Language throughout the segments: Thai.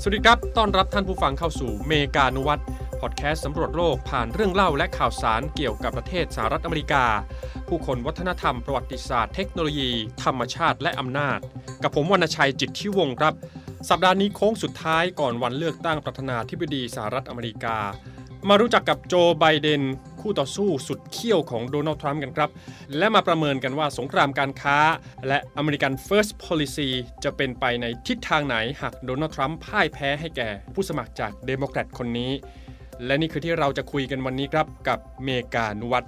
สวัสดีครับ ต้อนรับท่านผู้ฟังเข้าสู่เมกานุวัตพอดแคสต์สำรวจโลกผ่านเรื่องเล่าและข่าวสารเกี่ยวกับประเทศสหรัฐอเมริกา ผู้คนวัฒนธรรมประวัติศาสตร์เทคโนโลยี ธรรมชาติและอำนาจ กับผมวรรณชัยจิตทิวงศ์ครับ สัปดาห์นี้โค้งสุดท้ายก่อนวันเลือกตั้งประธานาธิบดีสหรัฐอเมริกา มารู้จักกับโจไบเดน คู่ต่อสู้สุดเขี้ยวของโดนัลด์ทรัมป์กันครับ และมาประเมินกันว่าสงครามการค้า และอเมริกัน First Policy จะเป็นไปในทิศทางไหนหากโดนัลด์ทรัมป์พ่ายแพ้ให้แก่ผู้สมัครจากเดโมแครตคนนี้ และนี่คือที่เราจะคุยกันวันนี้ครับกับเมกานุวัตร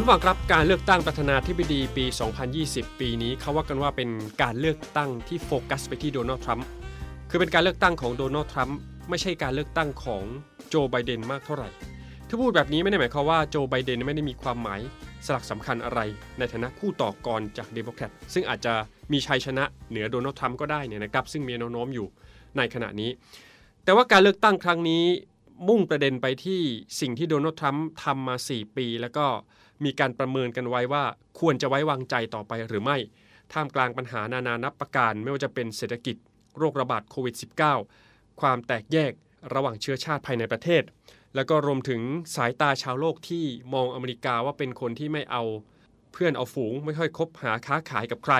คุณฟังครับการเลือกตั้งประธานาธิบดีปี 2020 ปีนี้เขาว่ากันว่าเป็นการเลือกตั้งที่โฟกัสไปที่โดนัลด์ทรัมป์คือเป็นการเลือกตั้งของโดนัลด์ทรัมป์ไม่ใช่การเลือกตั้งของโจไบเดนมากเท่าไหร่ถ้าพูดแบบนี้ไม่ได้หมายความว่าโจไบเดนไม่ได้มีความหมายสลักสำคัญอะไร ในฐานะคู่ต่อกรจากเดโมแครตซึ่งอาจจะมีชัยชนะเหนือโดนัลด์ทรัมป์ก็ได้เนี่ยนะครับซึ่งมีแนวโน้มอยู่ในขณะนี้ แต่ว่าการเลือกตั้งครั้งนี้ มุ่งประเด็นไปที่สิ่งที่โดนัลด์ทรัมป์ทำมา 4 ปี แล้วก็มีการประเมินกันไว้ว่าควรจะไว้วางใจต่อไปหรือไม่ ท่ามกลางปัญหานานานับประการ ไม่ว่าจะเป็นเศรษฐกิจ โรคระบาดโควิด -19 ความแตกแยกระหว่างเชื้อชาติภายในประเทศ แล้วก็รวมถึงสายตาชาวโลกที่มองอเมริกาว่าเป็นคนที่ไม่เอาเพื่อนเอาฝูงไม่ค่อยคบหาค้าขายกับใคร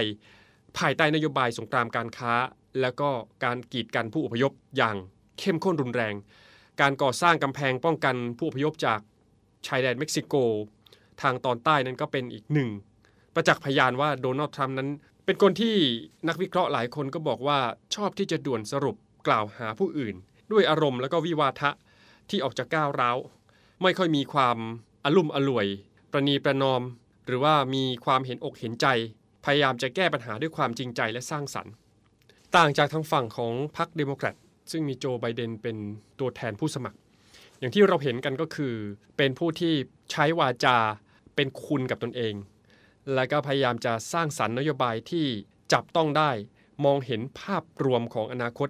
ภายใต้นโยบายสงครามการค้า แล้วก็การกีดกันผู้อพยพอย่างเข้มข้นรุนแรง การก่อสร้างกำแพงป้องกันผู้อพยพจากชายแดนเม็กซิโก ทางตอนใต้นั้นก็เป็นอีกหนึ่ง ประจักษ์พยานว่าโดนัลด์ทรัมป์นั้น เป็นคนที่นักวิเคราะห์หลายคนก็บอกว่าชอบที่จะด่วนสรุปกล่าวหาผู้อื่น ด้วยอารมณ์และก็วิวาทะที่ออกจากก้าวร้าว ไม่ค่อยมีความอารมณ์อร่วย ประนีประนอม หรือว่ามีความเห็นอกเห็นใจ พยายามจะแก้ปัญหาด้วยความจริงใจและสร้างสรรค์ ต่างจากทางฝั่งของพรรคเดโมแครต ซึ่งมีโจไบเดนเป็นตัวแทนผู้สมัคร อย่างที่เราเห็นกันก็คือ เป็นผู้ที่ใช้วาจาเป็นคุณกับตนเอง และก็พยายามจะสร้างสรรค์นโยบายที่จับต้องได้ มองเห็นภาพรวมของอนาคต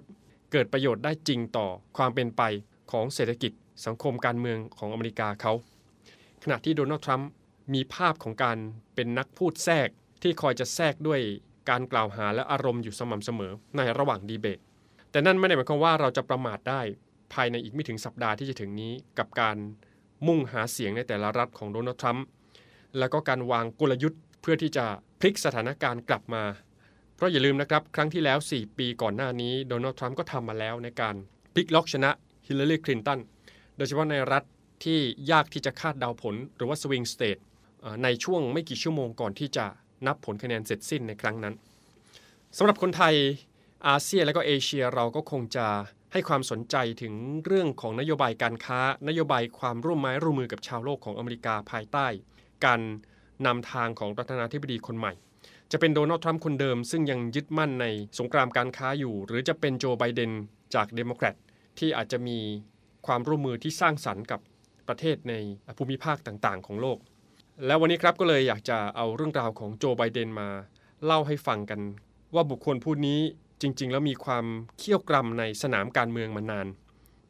เกิดประโยชน์ได้จริงต่อความเป็นไปของเศรษฐกิจสังคมการเมืองของอเมริกาเขา ขณะที่โดนัลด์ทรัมป์มีภาพของการเป็นนักพูดแทรกที่คอยจะแทรกด้วยการกล่าวหาและอารมณ์อยู่สม่ำเสมอในระหว่างดีเบต แต่นั่นไม่ได้หมายความว่าเราจะประมาทได้ภายในอีกไม่ถึงสัปดาห์ที่จะถึงนี้ กับการมุ่งหาเสียงในแต่ละรัฐของโดนัลด์ทรัมป์แล้วก็การวางกลยุทธ์เพื่อที่จะพลิกสถานการณ์กลับมา เพราะอย่าลืมนะครับ ครั้งที่แล้ว 4 ปีก่อนหน้านี้โดนัลด์ทรัมป์ก็ทำมาแล้วในการพลิกล็อกชนะฮิลลารีคลินตันโดยเฉพาะในรัฐที่ยากที่จะคาดเดาผลหรือว่าสวิงสเตทในช่วงไม่กี่ชั่วโมงก่อนที่จะนับผลคะแนนเสร็จสิ้นในครั้งนั้นสำหรับคนไทย อาเซียนและก็เอเชียเราก็คงจะให้ความสนใจถึงเรื่องของนโยบายการค้า นโยบายความร่วมไม้ร่วมมือกับชาวโลกของอเมริกาภายใต้ การนำทางของประธานาธิบดีคนใหม่ จะเป็นโดนัลด์ทรัมป์คนเดิม ซึ่งยังยึดมั่นในสงครามการค้าอยู่ หรือจะเป็นโจไบเดนจากเดโมแครตที่อาจจะมีความร่วมมือที่สร้างสรรค์กับประเทศในภูมิภาคต่างๆ ของโลก และวันนี้ครับก็เลยอยากจะเอาเรื่องราวของโจไบเดนมา เล่าให้ฟังกัน ว่าบุคคลผู้นี้ จริง ๆ แล้วมีความเคี่ยวกรำในสนามการเมืองมานาน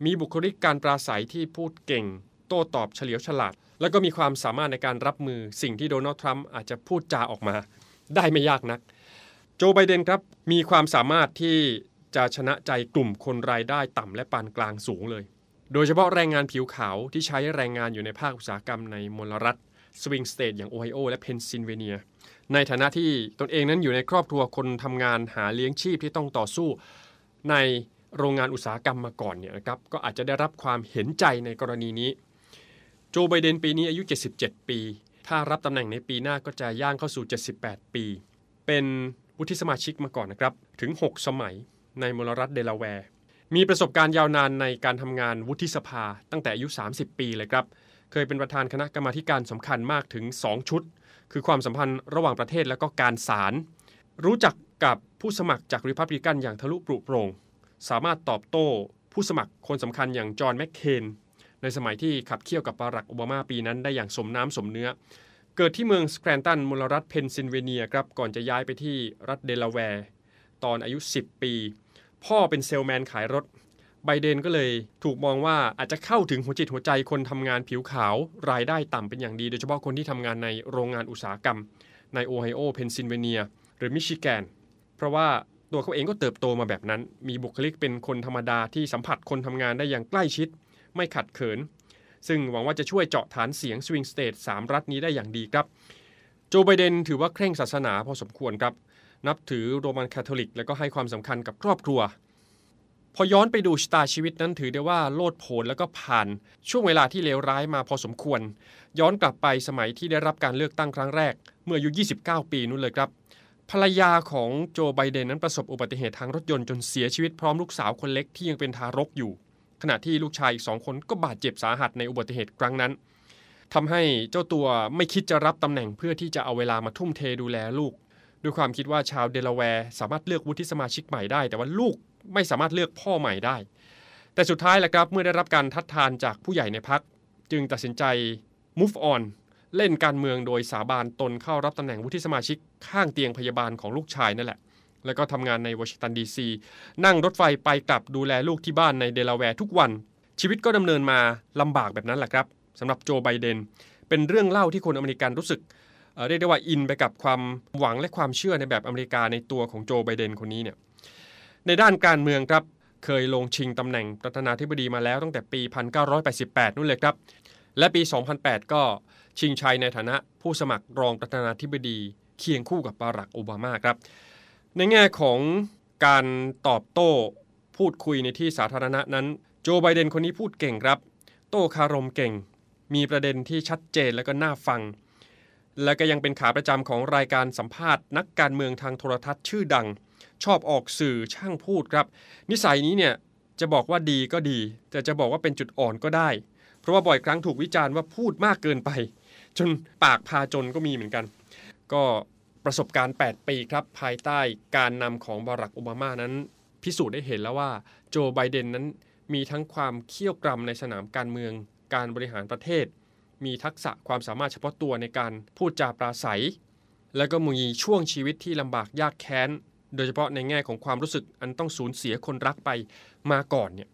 มีบุคลิกการปราศัยที่พูดเก่ง โต้ตอบเฉลียวฉลาด แล้วก็มีความสามารถในการรับมือสิ่งที่โดนัลด์ทรัมป์อาจจะพูดจาออกมา ได้ไม่ยากนัก โจไบเดนครับมีความสามารถที่จะชนะใจกลุ่มคนรายได้ต่ำและปานกลางสูงเลย โดยเฉพาะแรงงานผิวขาวที่ใช้แรงงานอยู่ในภาคอุตสาหกรรมในมลรัฐ swing state อย่างโอไฮโอและเพนซิลเวเนีย ในฐานะที่ตนเองนั้นอยู่ในครอบครัวคนทำงานหาเลี้ยงชีพที่ต้องต่อสู้ในโรงงานอุตสาหกรรมมาก่อนเนี่ยนะครับก็อาจจะได้รับความเห็นใจในกรณีนี้ โจไบเดนปีนี้อายุ 77 ปี ถ้ารับตำแหน่งในปีหน้าก็จะย่างเข้าสู่ 78 ปี เป็นวุฒิสมาชิกมาก่อนนะครับ ถึง 6 สมัยในมลรัฐเดลาแวร์ มีประสบการณ์ยาวนานในการทำงานวุฒิสภาตั้งแต่อายุ 30 ปีเลยครับ เคยเป็นประธานคณะกรรมาการสำคัญมากถึง 2 ชุด คือความสัมพันธ์ระหว่างประเทศและก็การศาลรู้จักกับผู้สมัครจากริพับลิกันอย่างทะลุปรุโปรงสามารถตอบโต้ผู้สมัครคนสำคัญอย่างจอห์นแมคเคนในสมัยที่ขับเคี่ยวกับบารักโอบามาปีนั้นได้อย่างสมน้ำสมเนื้อ เกิดที่เมืองสแครนตันมลรัฐเพนซิลเวเนียครับก่อนจะย้ายไปที่รัฐเดลาแวร์ ตอนอายุ 10 ปี พ่อเป็นเซลแมนขายรถ ไบเดนก็เลยถูกมองว่าอาจจะเข้าถึงหัวจิตหัวใจคนทำงานผิวขาว รายได้ต่ำเป็นอย่างดี โดยเฉพาะคนที่ทำงานในโรงงานอุตสาหกรรม ในโอไฮโอ เพนซิลเวเนีย หรือมิชิแกน เพราะว่าตัวเขาเองก็เติบโตมาแบบนั้น มีบุคลิกเป็นคนธรรมดาที่สัมผัสคนทำงานได้อย่างใกล้ชิด ไม่ขัดเขิน ซึ่งหวังว่าจะช่วยเจาะฐานเสียง swing state 3รัฐนี้ได้อย่างดีครับ โจไบเดนถือว่าเคร่งศาสนาพอสมควรครับ นับถือโรมันคาทอลิก และก็ให้ความสำคัญกับครอบครัว พอย้อนไปดูชะตาชีวิตนั้นถือได้ว่าโลดโผนแล้วก็ผ่านช่วงเวลาที่เลวร้ายมาพอสมควร ย้อนกลับไปสมัยที่ได้รับการเลือกตั้งครั้งแรก เมื่ออายุ 29 ปีนู้นเลยครับ ภรรยาของโจไบเดนนั้นประสบอุบัติเหตุทางรถยนต์จนเสียชีวิตพร้อมลูกสาวคนเล็กที่ยังเป็นทารกอยู่ ขณะที่ลูกชายอีกสองคนก็บาดเจ็บสาหัสในอุบัติเหตุครั้งนั้นทำให้เจ้าตัวไม่คิดจะรับตำแหน่งเพื่อที่จะเอาเวลามาทุ่มเทดูแลลูก ด้วยความคิดว่าชาวเดลาแวร์สามารถเลือกวุฒิสมาชิกใหม่ได้ แต่ว่าลูกไม่สามารถเลือกพ่อใหม่ได้ แต่สุดท้ายแหละครับเมื่อได้รับการทัดทานจากผู้ใหญ่ในพัก จึงตัดสินใจ move on เล่นการเมืองโดยสาบานตนเข้ารับตำแหน่งวุฒิสมาชิกข้างเตียงพยาบาลของลูกชายนั่นแหละ แล้วก็ทำงานในวอชิงตันดีซีนั่งรถไฟไปกลับดูแลลูกที่บ้านในเดลาแวร์ทุกวัน ชีวิตก็ดำเนินมาลำบากแบบนั้นแหละครับสำหรับโจไบเดน เป็นเรื่องเล่าที่คนอเมริกันรู้สึก เรียกได้ว่าอินไปกับความหวังและความเชื่อในแบบอเมริกาในตัวของโจไบเดนคนนี้เนี่ยในด้านการเมืองครับเคยลงชิงตำแหน่งประธานาธิบดีมาแล้วตั้งแต่ปี 1988 นู่นเลยครับ และปี 2008 ก็ชิงชัยในฐานะผู้สมัครรองประธานาธิบดีเคียงคู่กับบารักโอบามาครับ ในแง่ของการตอบโต้พูดคุยในที่สาธารณะนั้น โจไบเดนคนนี้พูดเก่งครับ โต้คารมเก่ง มีประเด็นที่ชัดเจนและก็น่าฟัง และก็ยังเป็นขาประจำของรายการสัมภาษณ์ นักการเมืองทางโทรทัศน์ชื่อดัง ชอบออกสื่อช่างพูดครับ นิสัยนี้เนี่ยจะบอกว่าดีก็ดี แต่จะบอกว่าเป็นจุดอ่อนก็ได้ เพราะว่าบ่อยครั้งถูกวิจารณ์ว่าพูดมากเกินไป จนปากพาจนก็มีเหมือนกัน ก็ประสบการณ์ 8 ปีครับ ภายใต้การนำของบารักโอบามานั้น พิสูจน์ได้เห็นแล้วว่าโจไบเดนนั้นมีทั้งความเขี่ยวกรำในสนามการเมือง การบริหารประเทศ มีทักษะความสามารถเฉพาะตัวในการพูดจาปราศัย แล้วก็มีช่วงชีวิตที่ลำบากยากแค้น โดยเฉพาะในแง่ของความรู้สึกอันต้องสูญเสียคนรักไปมาก่อนเนี่ย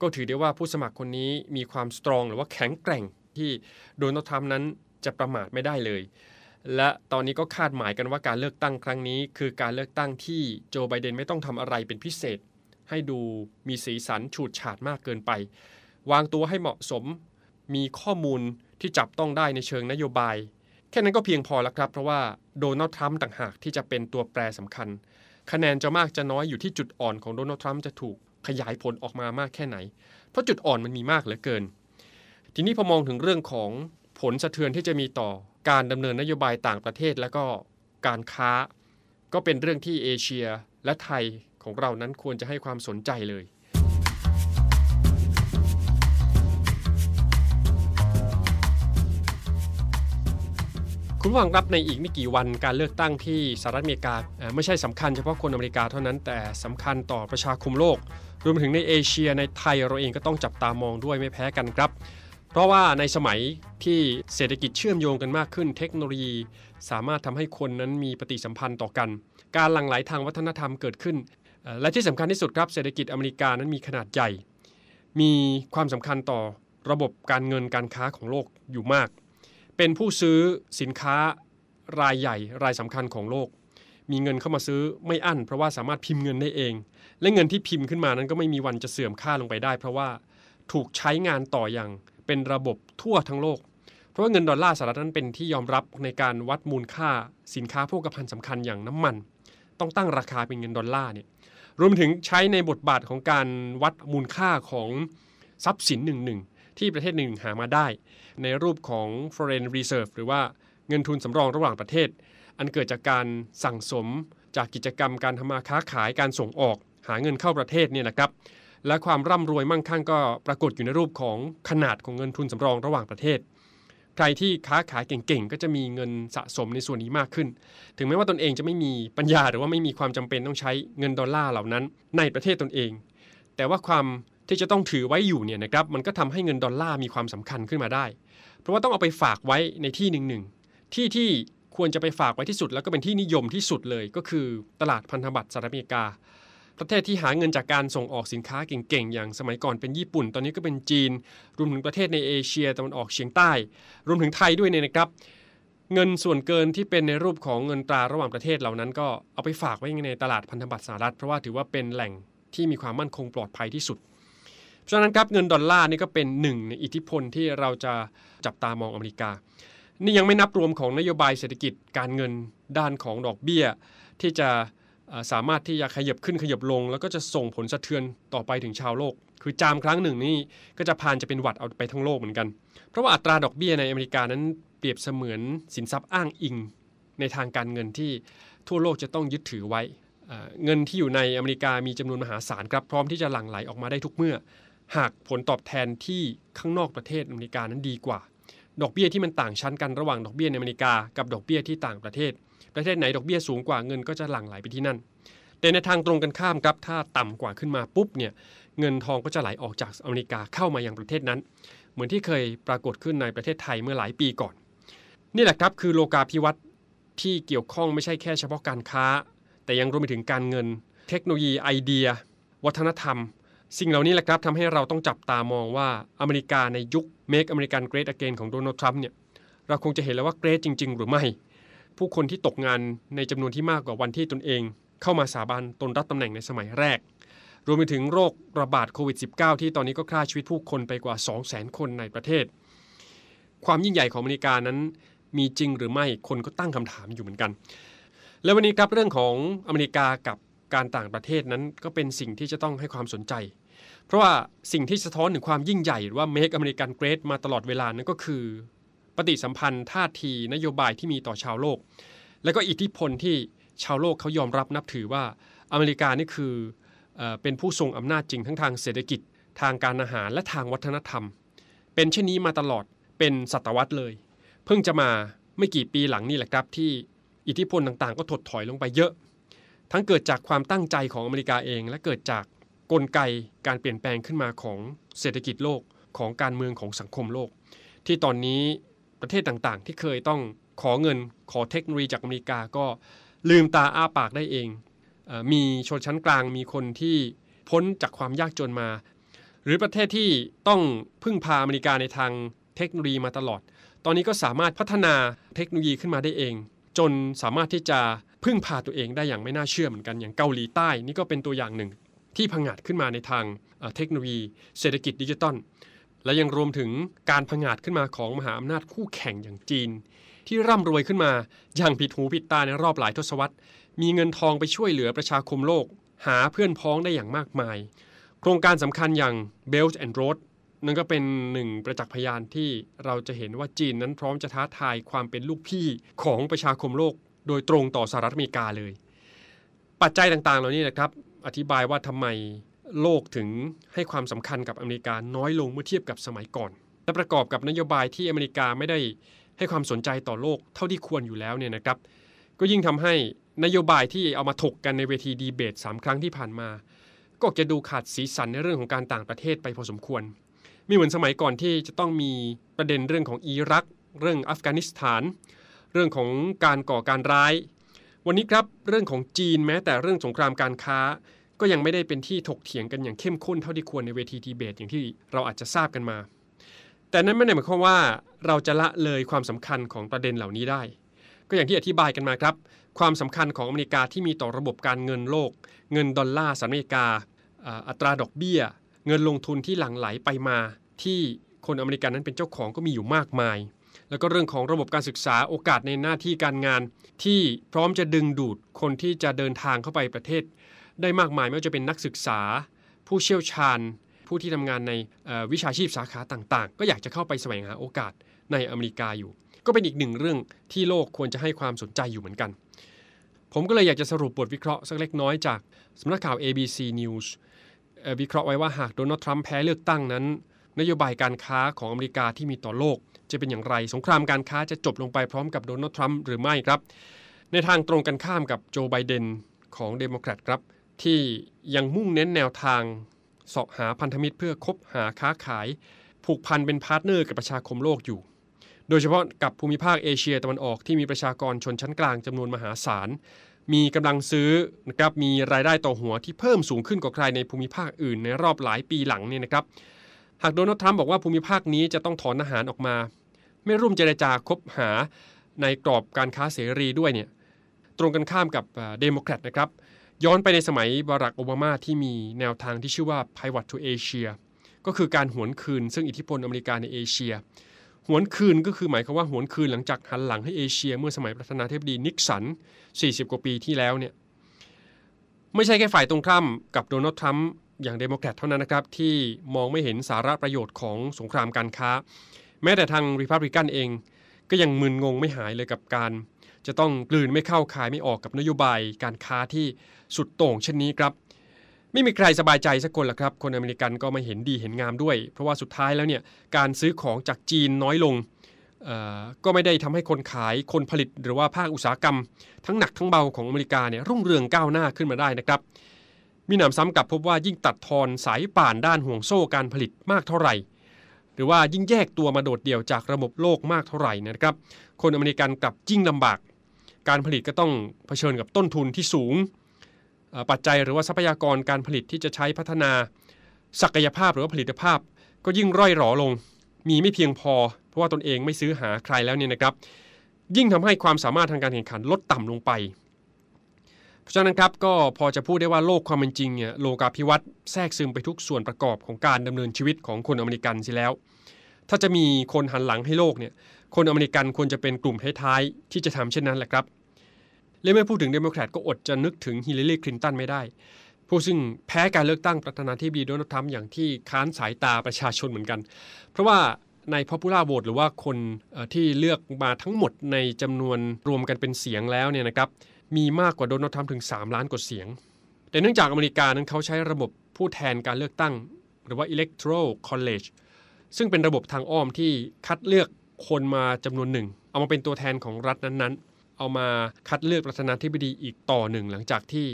ก็ถือได้ว่าผู้สมัครคนนี้มีความสตรองหรือว่าแข็งแกร่งที่โดนัลด์ทรัมป์นั้นจะประมาทไม่ได้เลย และตอนนี้ก็คาดหมายกันว่าการเลือกตั้งครั้งนี้ คือการเลือกตั้งที่โจไบเดนไม่ต้องทำอะไรเป็นพิเศษ ให้ดูมีสีสันฉูดฉาดมากเกินไป วางตัวให้เหมาะสม มีข้อมูล ที่จับต้องได้ในเชิงนโยบาย แค่นั้นก็เพียงพอแล้วครับ เพราะว่าโดนัลด์ทรัมป์ต่างหากที่จะเป็นตัวแปรสำคัญ คะแนนจะมากจะน้อยอยู่ที่จุดอ่อนของโดนัลด์ทรัมป์จะถูกขยายผลออกมามากแค่ไหน เพราะจุดอ่อนมันมีมากเหลือเกิน ทีนี้พอมองถึงเรื่องของผลสะเทือนที่จะมีต่อการดำเนินนโยบายต่างประเทศ และก็การค้า ก็เป็นเรื่องที่เอเชียและไทยของเรานั้นควรจะให้ความสนใจเลย คุณฟังครับในอีกไม่กี่วันการเลือกตั้งที่สหรัฐอเมริกาไม่ใช่สำคัญเฉพาะคนอเมริกาเท่านั้นแต่สำคัญต่อประชาคมโลก รวมถึงในเอเชียในไทยเราเองก็ต้องจับตามองด้วยไม่แพ้กันครับ เพราะว่าในสมัยที่เศรษฐกิจเชื่อมโยงกันมากขึ้น เทคโนโลยี สามารถทำให้คนนั้นมีปฏิสัมพันธ์ต่อกัน การหลั่งไหลทางวัฒนธรรมเกิดขึ้น และที่สำคัญที่สุดครับเศรษฐกิจอเมริกานั้นมีขนาดใหญ่ มีความสำคัญต่อระบบการเงินการค้าของโลกอยู่มาก เป็นผู้ซื้อสินค้ารายใหญ่รายสำคัญของโลก มีเงินเข้ามาซื้อไม่อั้น เพราะว่าสามารถพิมพ์เงินได้เอง และเงินที่พิมพ์ขึ้นมานั้นก็ไม่มีวันจะเสื่อมค่าลงไปได้ เพราะว่าถูกใช้งานต่ออย่างเป็นระบบทั่วทั้งโลก เพราะว่าเงินดอลลาร์สหรัฐนั้นเป็นที่ยอมรับในการวัดมูลค่าสินค้าโภคภัณฑ์สำคัญอย่างน้ำมัน ต้องตั้งราคาเป็นเงินดอลลาร์เนี่ยรวมถึงใช้ในบทบาทของการวัดมูลค่าของทรัพย์สินหนึ่งหนึ่ง ที่ประเทศหนึ่งหามาได้ ในรูปของ foreign reserve หรือว่าเงินทุนสำรองระหว่างประเทศ อันเกิดจากการสั่งสมจากกิจกรรมการทำมาค้าขายการส่งออก หาเงินเข้าประเทศเนี่ยนะครับ และความร่ำรวยมั่งคั่งก็ปรากฏอยู่ในรูปของขนาดของเงินทุนสำรองระหว่างประเทศใครที่ค้าขายเก่งๆ ก็จะมีเงินสะสมในส่วนนี้มากขึ้น ถึงแม้ว่าตนเองจะไม่มีปัญญาหรือว่าไม่มีความจำเป็นต้องใช้เงินดอลลาร์เหล่านั้นในประเทศตนเอง แต่ว่าความ ที่จะต้องถือไว้อยู่เนี่ยนะครับมันก็ทำให้เงินดอลลาร์มีความสำคัญขึ้นมาได้ เพราะว่าต้องเอาไปฝากไว้ในที่หนึ่งหนึ่งที่ที่ควรจะไปฝากไว้ที่สุด แล้วก็เป็นที่นิยมที่สุดเลยก็คือตลาดพันธบัตรสหรัฐอเมริกา ประเทศที่หาเงินจากการส่งออกสินค้าเก่งๆ อย่างสมัยก่อนเป็นญี่ปุ่น ตอนนี้ก็เป็นจีน รวมถึงประเทศในเอเชียตะวันออกเฉียงใต้ รวมถึงไทยด้วยเนี่ยนะครับ เงินส่วนเกินที่เป็นในรูปของเงินตราระหว่างประเทศเหล่านั้น ก็เอาไปฝากไว้ในตลาดพันธบัตรสหรัฐเพราะว่าถือว่าเป็นแหล่งที่มีความมั่นคงปลอดภัยที่สุด เพราะฉะนั้นครับเงินดอลลาร์นี่ก็เป็นหนึ่งในอิทธิพลที่เราจะจับตามองอเมริกา นี่ยังไม่นับรวมของนโยบายเศรษฐกิจการเงินด้านของดอกเบี้ย ที่จะสามารถที่จะขยับขึ้นขยับลง แล้วก็จะส่งผลสะเทือนต่อไปถึงชาวโลก คือจามครั้งหนึ่งนี่ก็จะพานจะเป็นหวัดเอาไปทั้งโลกเหมือนกัน เพราะว่าอัตราดอกเบี้ยในอเมริกานั้นเปรียบเสมือนสินทรัพย์อ้างอิงในทางการเงินที่ทั่วโลกจะต้องยึดถือไว้ เงินที่อยู่ในอเมริกามีจำนวนมหาศาลครับพร้อมที่จะหลั่งไหลออกมาได้ทุกเมื่อ หากผลตอบแทนที่ข้างนอกประเทศอเมริกานั้นดีกว่า ดอกเบี้ยที่มันต่างชั้นกันระหว่างดอกเบี้ยในอเมริกากับดอกเบี้ยที่ต่างประเทศ ประเทศไหนดอกเบี้ยสูงกว่าเงินก็จะหลั่งไหลไปที่นั่น แต่ในทางตรงกันข้ามครับถ้าต่ำกว่าขึ้นมาปุ๊บเนี่ยเงินทองก็จะไหลออกจากอเมริกาเข้ามายังประเทศนั้น เหมือนที่เคยปรากฏขึ้นในประเทศไทยเมื่อหลายปีก่อน นี่แหละครับคือโลกาภิวัตน์ที่เกี่ยวข้องไม่ใช่แค่เฉพาะการค้า แต่ยังรวมไปถึงการเงิน เทคโนโลยีไอเดีย วัฒนธรรม สิ่งเหล่านี้แหละครับทำให้เราต้องจับตามองว่าอเมริกาในยุค Make American Great Again ของโดนัลด์ทรัมป์เนี่ยเราคงจะเห็นแล้วว่าเกรดจริง ๆ หรือไม่ ผู้คนที่ตกงานในจำนวนที่มากกว่าวันที่ตนเอง เข้ามาสาบานตนรับตำแหน่งในสมัยแรก รวมไปถึงโรคระบาดโควิด -19 ที่ตอนนี้ก็ฆ่าชีวิตผู้คนไปกว่า 200,000 คนในประเทศ ความยิ่งใหญ่ของอเมริกานั้น มีจริงหรือไม่คนก็ตั้งคำถามอยู่เหมือนกัน และวันนี้ครับเรื่องของอเมริกากับการต่างประเทศนั้นก็เป็นสิ่งที่จะต้องให้ความสนใจ เพราะว่าสิ่งที่สะท้อนถึงความยิ่งใหญ่หรือว่า Make American Great มาตลอดเวลานั้นก็คือ ปฏิสัมพันธ์ท่าทีนโยบายที่มีต่อชาวโลก และก็อิทธิพลที่ชาวโลกเขายอมรับนับถือว่าอเมริกานี่คือเอเป็นผู้ทรงอำนาจจริงทั้งทางเศรษฐกิจ ทางการอาหารและทางวัฒนธรรม เป็นเช่นนี้มาตลอดเป็นศตวรรษเลย เพิ่งจะมาไม่กี่ปีหลังนี่แหละครับที่อิทธิพลต่างๆ ก็ถดถอยลงไปเยอะ ทั้งเกิดจากความตั้งใจของอเมริกาเอง และเกิดจาก กลไกการเปลี่ยนแปลงขึ้นมาของเศรษฐกิจโลกของการเมืองของสังคมโลก ที่ตอนนี้ประเทศต่างๆ ที่เคยต้องขอเงินขอเทคโนโลยีจากอเมริกาก็ลืมตาอ้าปากได้เองเอมีชนชั้นกลางมีคนที่พ้นจากความยากจนมา หรือประเทศที่ต้องพึ่งพาอเมริกาในทางเทคโนโลยีมาตลอด ตอนนี้ก็สามารถพัฒนาเทคโนโลยีขึ้นมาได้เอง จนสามารถที่จะพึ่งพาตัวเองได้อย่างไม่น่าเชื่อเหมือนกันอย่างเกาหลีใต้นี่ก็เป็นตัวอย่างหนึ่ง ที่พังอาจขึ้นมาในทางเทคโนโลยี เศรษฐกิจดิจิตอลและยังรวมถึงการพังอาจขึ้นมาของมหาอำนาจคู่แข่งอย่างจีน ที่ร่ำรวยขึ้นมาอย่างผิดหูผิดตาในรอบหลายทศวรรษ มีเงินทองไปช่วยเหลือประชาคมโลก หาเพื่อนพ้องได้อย่างมากมาย โครงการสำคัญอย่าง Belt and Road นั่นก็เป็นหนึ่งประจักษ์พยานที่เราจะเห็นว่าจีนนั้นพร้อมจะท้าทายความเป็นลูกพี่ของประชาคมโลก โดยตรงต่อสหรัฐอเมริกาเลย ปัจจัยต่างๆ เหล่านี้นะครับ อธิบายว่าทำไมโลกถึงให้ความสำคัญกับอเมริกาน้อยลงเมื่อเทียบกับสมัยก่อน และประกอบกับนโยบายที่อเมริกาไม่ได้ให้ความสนใจต่อโลกเท่าที่ควรอยู่แล้วเนี่ยนะครับ ก็ยิ่งทำให้นโยบายที่เอามาถกกันในเวทีดีเบต 3 ครั้งที่ผ่านมา ก็จะดูขาดสีสันในเรื่องของการต่างประเทศไปพอสมควร ไม่เหมือนสมัยก่อนที่จะต้องมีประเด็นเรื่องของอิรัก เรื่องอัฟกานิสถาน เรื่องของการก่อการร้าย วันนี้ครับเรื่องของจีนแม้แต่เรื่องสงครามการค้า ก็ยังไม่ได้เป็นที่ถกเถียงกันอย่างเข้มข้นเท่าที่ควรในเวทีดีเบตอย่างที่เราอาจจะทราบกันมา แต่นั้นไม่ได้หมายความว่าเราจะละเลยความสำคัญของประเด็นเหล่านี้ได้ ก็อย่างที่อธิบายกันมาครับ ความสำคัญของอเมริกาที่มีต่อระบบการเงินโลก เงินดอลลาร์สหรัฐอเมริกา อัตราดอกเบี้ย เงินลงทุนที่หลั่งไหลไปมา ที่คนอเมริกันนั้นเป็นเจ้าของก็มีอยู่มากมาย แล้วก็เรื่องของระบบการศึกษาโอกาสในหน้าที่การงาน ที่พร้อมจะดึงดูดคนที่จะเดินทางเข้าไปประเทศ ได้มากมายไม่ว่าจะเป็นนักศึกษา ผู้เชี่ยวชาญ ผู้ที่ทำงานในวิชาชีพสาขาต่างๆ ก็อยากจะเข้าไปแสวงหาโอกาสในอเมริกาอยู่ ก็เป็นอีกหนึ่งเรื่องที่โลกควรจะให้ความสนใจอยู่เหมือนกัน ผมก็เลยอยากจะสรุปบทวิเคราะห์สักเล็กน้อยจากสำนักข่าว ABC News วิเคราะห์ไว้ว่าหากโดนัลด์ทรัมป์แพ้เลือกตั้งนั้น นโยบายการค้าของอเมริกาที่มีต่อโลก จะเป็นอย่างไร สงครามการค้าจะจบลงไปพร้อมกับโดนัลด์ทรัมป์หรือไม่ครับ ในทางตรงกันข้ามกับโจไบเดนของเดโมแครตครับที่ยังมุ่งเน้นแนวทางเสาะหาพันธมิตรเพื่อคบหาค้าขาย ผูกพันเป็น partner กับประชาคมโลกอยู่ โดยเฉพาะกับภูมิภาคเอเชียตะวันออกที่มีประชากรชนชั้นกลางจำนวนมหาศาล มีกำลังซื้อนะครับมีรายได้ต่อหัวที่เพิ่มสูงขึ้นกว่าใครในภูมิภาคอื่นในรอบหลายปีหลังเนี่ยนะครับ หากโดนัลด์ทรัมป์บอกว่าภูมิภาคนี้จะต้องถอนทหารออกมา ไม่ร่วมเจรจาคบหาในกรอบการค้าเสรีด้วยเนี่ยตรงกันข้ามกับเดโมแครตนะครับ ย้อนไปในสมัยบารักโอบามาที่มีแนวทางที่ชื่อว่า Pivot to Asia ก็คือการหวนคืน ซึ่งอิทธิพลอเมริกาในเอเชีย หวนคืนก็คือหมายความว่าหวนคืนหลังจากหันหลังให้เอเชีย เมื่อสมัยประธานาธิบดีนิกสัน 40 กว่าปีที่แล้วเนี่ยไม่ใช่แค่ฝ่ายตรงข้ามกับโดนัลด์ทรัมป์อย่างเดโมแครตเท่านั้นนะครับที่มองไม่เห็นสาระประโยชน์ของสงครามการค้า แม้แต่ทางริพับลิกันเอง ก็ยังมึนงงไม่หายเลยกับการ จะต้องกลืนไม่เข้าคายไม่ออกกับนโยบายการค้าที่สุดโต่งเช่นนี้ครับไม่มีใครสบายใจสักคนละครับ คนอเมริกันก็ไม่เห็นดีเห็นงามด้วย เพราะว่าสุดท้ายแล้วเนี่ยการซื้อของจากจีนน้อยลง ก็ไม่ได้ทำให้คนขายคนผลิตหรือว่าภาคอุตสาหกรรม ทั้งหนักทั้งเบาของอเมริกาเนี่ยรุ่งเรืองก้าวหน้าขึ้นมาได้นะครับ มีหนำซ้ำกับพบว่ายิ่งตัดทอนสายป่านด้านห่วงโซ่การผลิตมากเท่าไหร่ รือว่ายิ่งแยกตัวมาโดดเดี่ยวจากระบบโลกมากเท่าไหร่นะครับ คนอเมริกันกลับยิ่งลำบาก การผลิตก็ต้องเผชิญกับต้นทุนที่สูง ปัจจัยหรือว่าทรัพยากรการผลิตที่จะใช้พัฒนาศักยภาพหรือว่าผลิตภาพ ก็ยิ่งร่อยหรอลง มีไม่เพียงพอ เพราะว่าตนเองไม่ซื้อหาใครแล้วเนี่ยนะครับ ยิ่งทำให้ความสามารถทางการแข่งขันลดต่ำลงไปเพราะฉะนั้นครับก็พอจะพูดได้ว่าโลกความเป็นจริงเนี่ยโลกาภิวัตน์แทรกซึมไปทุกส่วนประกอบของการดำเนินชีวิตของคนอเมริกันเสียแล้ว ถ้าจะมีคนหันหลังให้โลกเนี่ยคนอเมริกันควรจะเป็นกลุ่มท้ายๆที่จะทำเช่นนั้นแหละครับและเมื่อพูดถึงเดโมแครตก็อดจะนึกถึงฮิลลารีคลินตันไม่ได้ ผู้ซึ่งแพ้การเลือกตั้งประธานาธิบดีโดนัลด์ทรัมป์อย่างที่ค้านสายตาประชาชนเหมือนกัน เพราะว่าใน popular vote หรือว่าคนที่เลือกมาทั้งหมดในจำนวนรวมกันเป็นเสียงแล้วเนี่ยนะครับมีมากกว่าโดนัลด์ทรัมป์ถึง 3 ล้านกว่าเสียง แต่เนื่องจากอเมริกานั้นเขาใช้ระบบผู้แทนการเลือกตั้ง หรือว่า electoral college ซึ่งเป็นระบบทางอ้อมที่คัดเลือกคนมาจำนวนหนึ่ง เอามาเป็นตัวแทนของรัฐนั้นๆ เอามาคัดเลือกประธานาธิบดีอีกต่อหนึ่ง หลังจากที่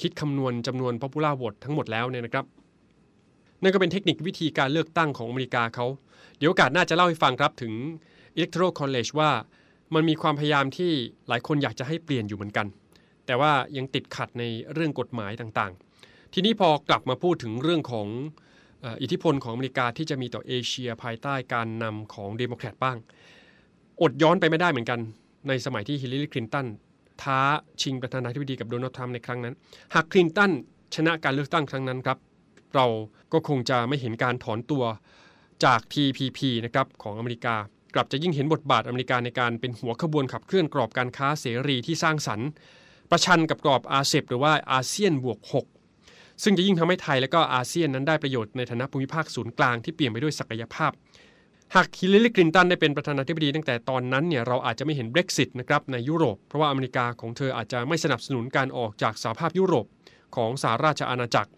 คิดคำนวณจำนวน popular vote ทั้งหมดแล้วเนี่ยนะครับนั่นก็เป็นเทคนิควิธีการเลือกตั้งของอเมริกาเขา เดี๋ยวโอกาสน่าจะเล่าให้ฟังครับถึง electoral college ว่ามันมีความพยายามที่หลายคนอยากจะให้เปลี่ยนอยู่เหมือนกัน แต่ว่ายังติดขัดในเรื่องกฎหมายต่างๆ ทีนี้พอกลับมาพูดถึงเรื่องของ อิทธิพลของอเมริกาที่จะมีต่อเอเชียภายใต้การนำของเดโมแครตบ้าง อดย้อนไปไม่ได้เหมือนกัน ในสมัยที่ฮิลลารีคลินตันท้าชิงประธานาธิบดีกับโดนัลด์ทรัมป์ในครั้งนั้น หากคลินตันชนะการเลือกตั้งครั้งนั้นครับ เราก็คงจะไม่เห็นการถอนตัวจาก TPP นะครับของอเมริกากลับจะยิ่งเห็นบทบาทอเมริกาในการเป็นหัวขบวนขับเคลื่อนกรอบการค้าเสรีที่สร้างสรรค์ ประชันกับกรอบอาเซียนหรือว่าอาเซียนบวก 6 ซึ่งจะยิ่งทำให้ไทยและก็อาเซียนนั้นได้ประโยชน์ในฐานะภูมิภาคศูนย์กลางที่เปลี่ยนไปด้วยศักยภาพ หากฮิลลารีคลินตันได้เป็นประธานาธิบดีตั้งแต่ตอนนั้นเนี่ยเราอาจจะไม่เห็น Brexit นะครับในยุโรป เพราะว่าอเมริกาของเธออาจจะไม่สนับสนุนการออกจากสหภาพยุโรปของสหราชอาณาจักร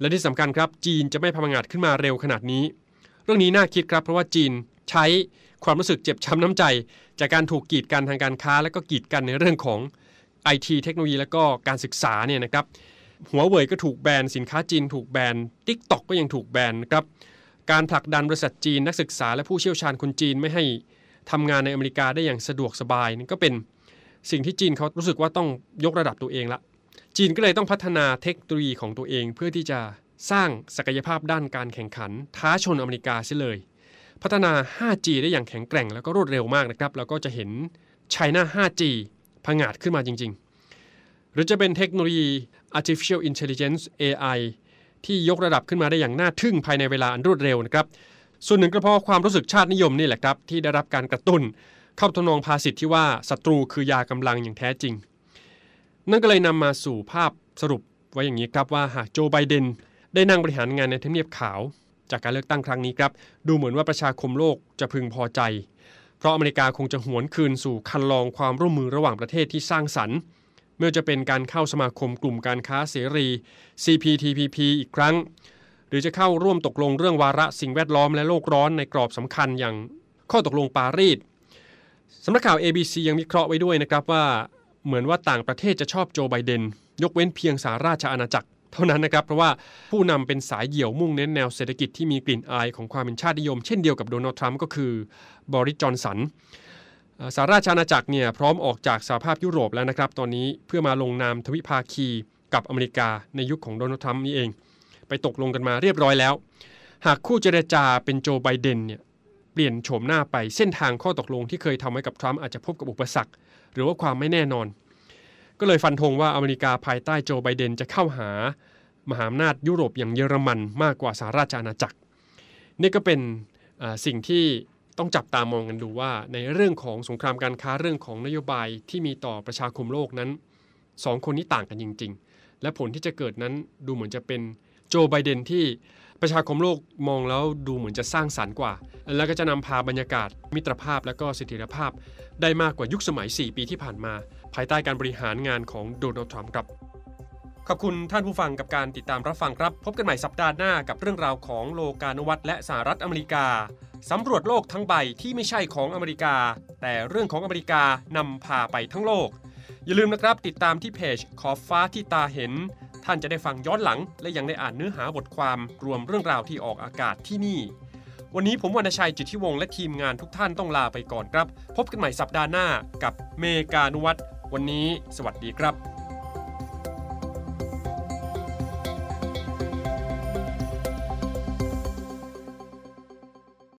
และที่สำคัญครับจีนจะไม่พมังาดขึ้นมาเร็วขนาดนี้ เรื่องนี้น่าคิดครับ เพราะว่าจีนใช้ความรู้สึกเจ็บช้ำน้ำใจ จากการถูกกีดกันทางการค้า และก็กีดกันในเรื่องของไอทีเทคโนโลยีและก็การศึกษาเนี่ยนะครับ หัวเว่ยก็ถูกแบนสินค้าจีนถูกแบนTikTok ก็ยังถูกแบนครับการผลักดันบริษัทจีนนักศึกษาและผู้เชี่ยวชาญคนจีนไม่ให้ทำงานในอเมริกาได้อย่างสะดวกสบายนี่ก็เป็นสิ่งที่จีนเขารู้สึกว่าต้องยกระดับตัวเองละ จีนก็เลยต้องพัฒนาเทคโนโลยีของตัวเอง เพื่อที่จะสร้างศักยภาพด้านการแข่งขัน ท้าชนอเมริกาเสียเลย พัฒนา 5G ได้อย่างแข็งแกร่งแล้วก็รวดเร็วมากนะครับแล้วก็จะเห็น China 5G ผงาดขึ้นมาจริง ๆ หรือจะเป็นเทคโนโลยี artificial intelligence AI ที่ยกระดับขึ้นมาได้อย่างน่าทึ่งภายในเวลาอันรวดเร็วนะครับ ส่วนหนึ่งก็เพราะความรู้สึกชาตินิยมนี่แหละครับ ที่ได้รับการกระตุ้น เข้าทนองภาษิตที่ว่าศัตรูคือยากำลังอย่างแท้จริง นั่นก็เลยนำมาสู่ภาพสรุปไว้อย่างนี้ครับว่าหากโจไบเดนได้นั่งบริหารงานในทำเนียบขาว จากการเลือกตั้งครั้งนี้ครับดูเหมือนว่าประชาคมโลกจะพึงพอใจ เพราะอเมริกาคงจะหวนคืนสู่คันลองความร่วมมือระหว่างประเทศที่สร้างสรรค์ ไม่ว่าจะเป็นการเข้าสมาคมกลุ่มการค้าเสรี CPTPP อีกครั้ง หรือจะเข้าร่วมตกลงเรื่องวาระสิ่งแวดล้อมและโลกร้อนในกรอบสำคัญอย่างข้อตกลงปารีสสำนักข่าว ABC ยังวิเคราะห์ไว้ด้วยนะครับว่าเหมือนว่าต่างประเทศจะชอบโจไบเดน ยกเว้นเพียงสาราชอาณาจักรเท่านั้นนะครับ เพราะว่าผู้นำเป็นสายเหี่ยวมุ่งเน้นแนวเศรษฐกิจที่มีกลิ่นอายของความเป็นชาตินิยม เช่นเดียวกับโดนัลด์ทรัมป์ก็คือบริจจอนสัน สหราชอาณาจักรเนี่ยพร้อมออกจากสหภาพยุโรปแล้วนะครับ ตอนนี้เพื่อมาลงนามทวิภาคีกับอเมริกาในยุคของโดนัลด์ทรัมป์นี่เอง ไปตกลงกันมาเรียบร้อยแล้ว หากคู่เจรจาเป็นโจไบเดนเนี่ยเปลี่ยนโฉมหน้าไปเส้นทางข้อตกลงที่เคยทำไว้กับทรัมป์อาจจะพบกับอุปสรรค หรือว่าความไม่แน่นอน ก็เลยฟันธงว่าอเมริกาภายใต้โจไบเดนจะเข้าหามหาอำนาจยุโรปอย่างเยอรมันมากกว่าสหราชอาณาจักร นี่ก็เป็นสิ่งที่ ต้องจับตามองกันดูว่าในเรื่องของสงครามการค้าเรื่องของนโยบายที่มีต่อประชาคมโลกนั้นสองคนนี้ต่างกันจริง ๆ และผลที่จะเกิดนั้นดูเหมือนจะเป็นโจไบเดนที่ประชาคมโลกมองแล้วดูเหมือนจะสร้างสรรค์กว่า แล้วก็จะนำพาบรรยากาศ มิตรภาพและก็เสถียรภาพ ได้มากกว่ายุคสมัย 4 ปีที่ผ่านมา ภายใต้การบริหารงานของโดนัลด์ทรัมป์ครับ ขอบคุณท่านผู้ฟังกับการติดตามรับฟังครับ พบกันใหม่สัปดาห์หน้ากับเรื่องราวของโลกานุวัตและสหรัฐอเมริกาสำรวจโลกทั้งใบที่ไม่ใช่ของอเมริกา แต่เรื่องของอเมริกานำพาไปทั้งโลก อย่าลืมนะครับ ติดตามที่เพจขอบฟ้าที่ตาเห็น ท่านจะได้ฟังย้อนหลัง และยังได้อ่านเนื้อหาบทความรวมเรื่องราวที่ออกอากาศที่นี่ วันนี้ผมวรรณชัยจิตทิวงและทีมงานทุกท่านต้องลาไปก่อนครับ พบกันใหม่สัปดาห์หน้ากับเมกานุวัตวันนี้ สวัสดีครับ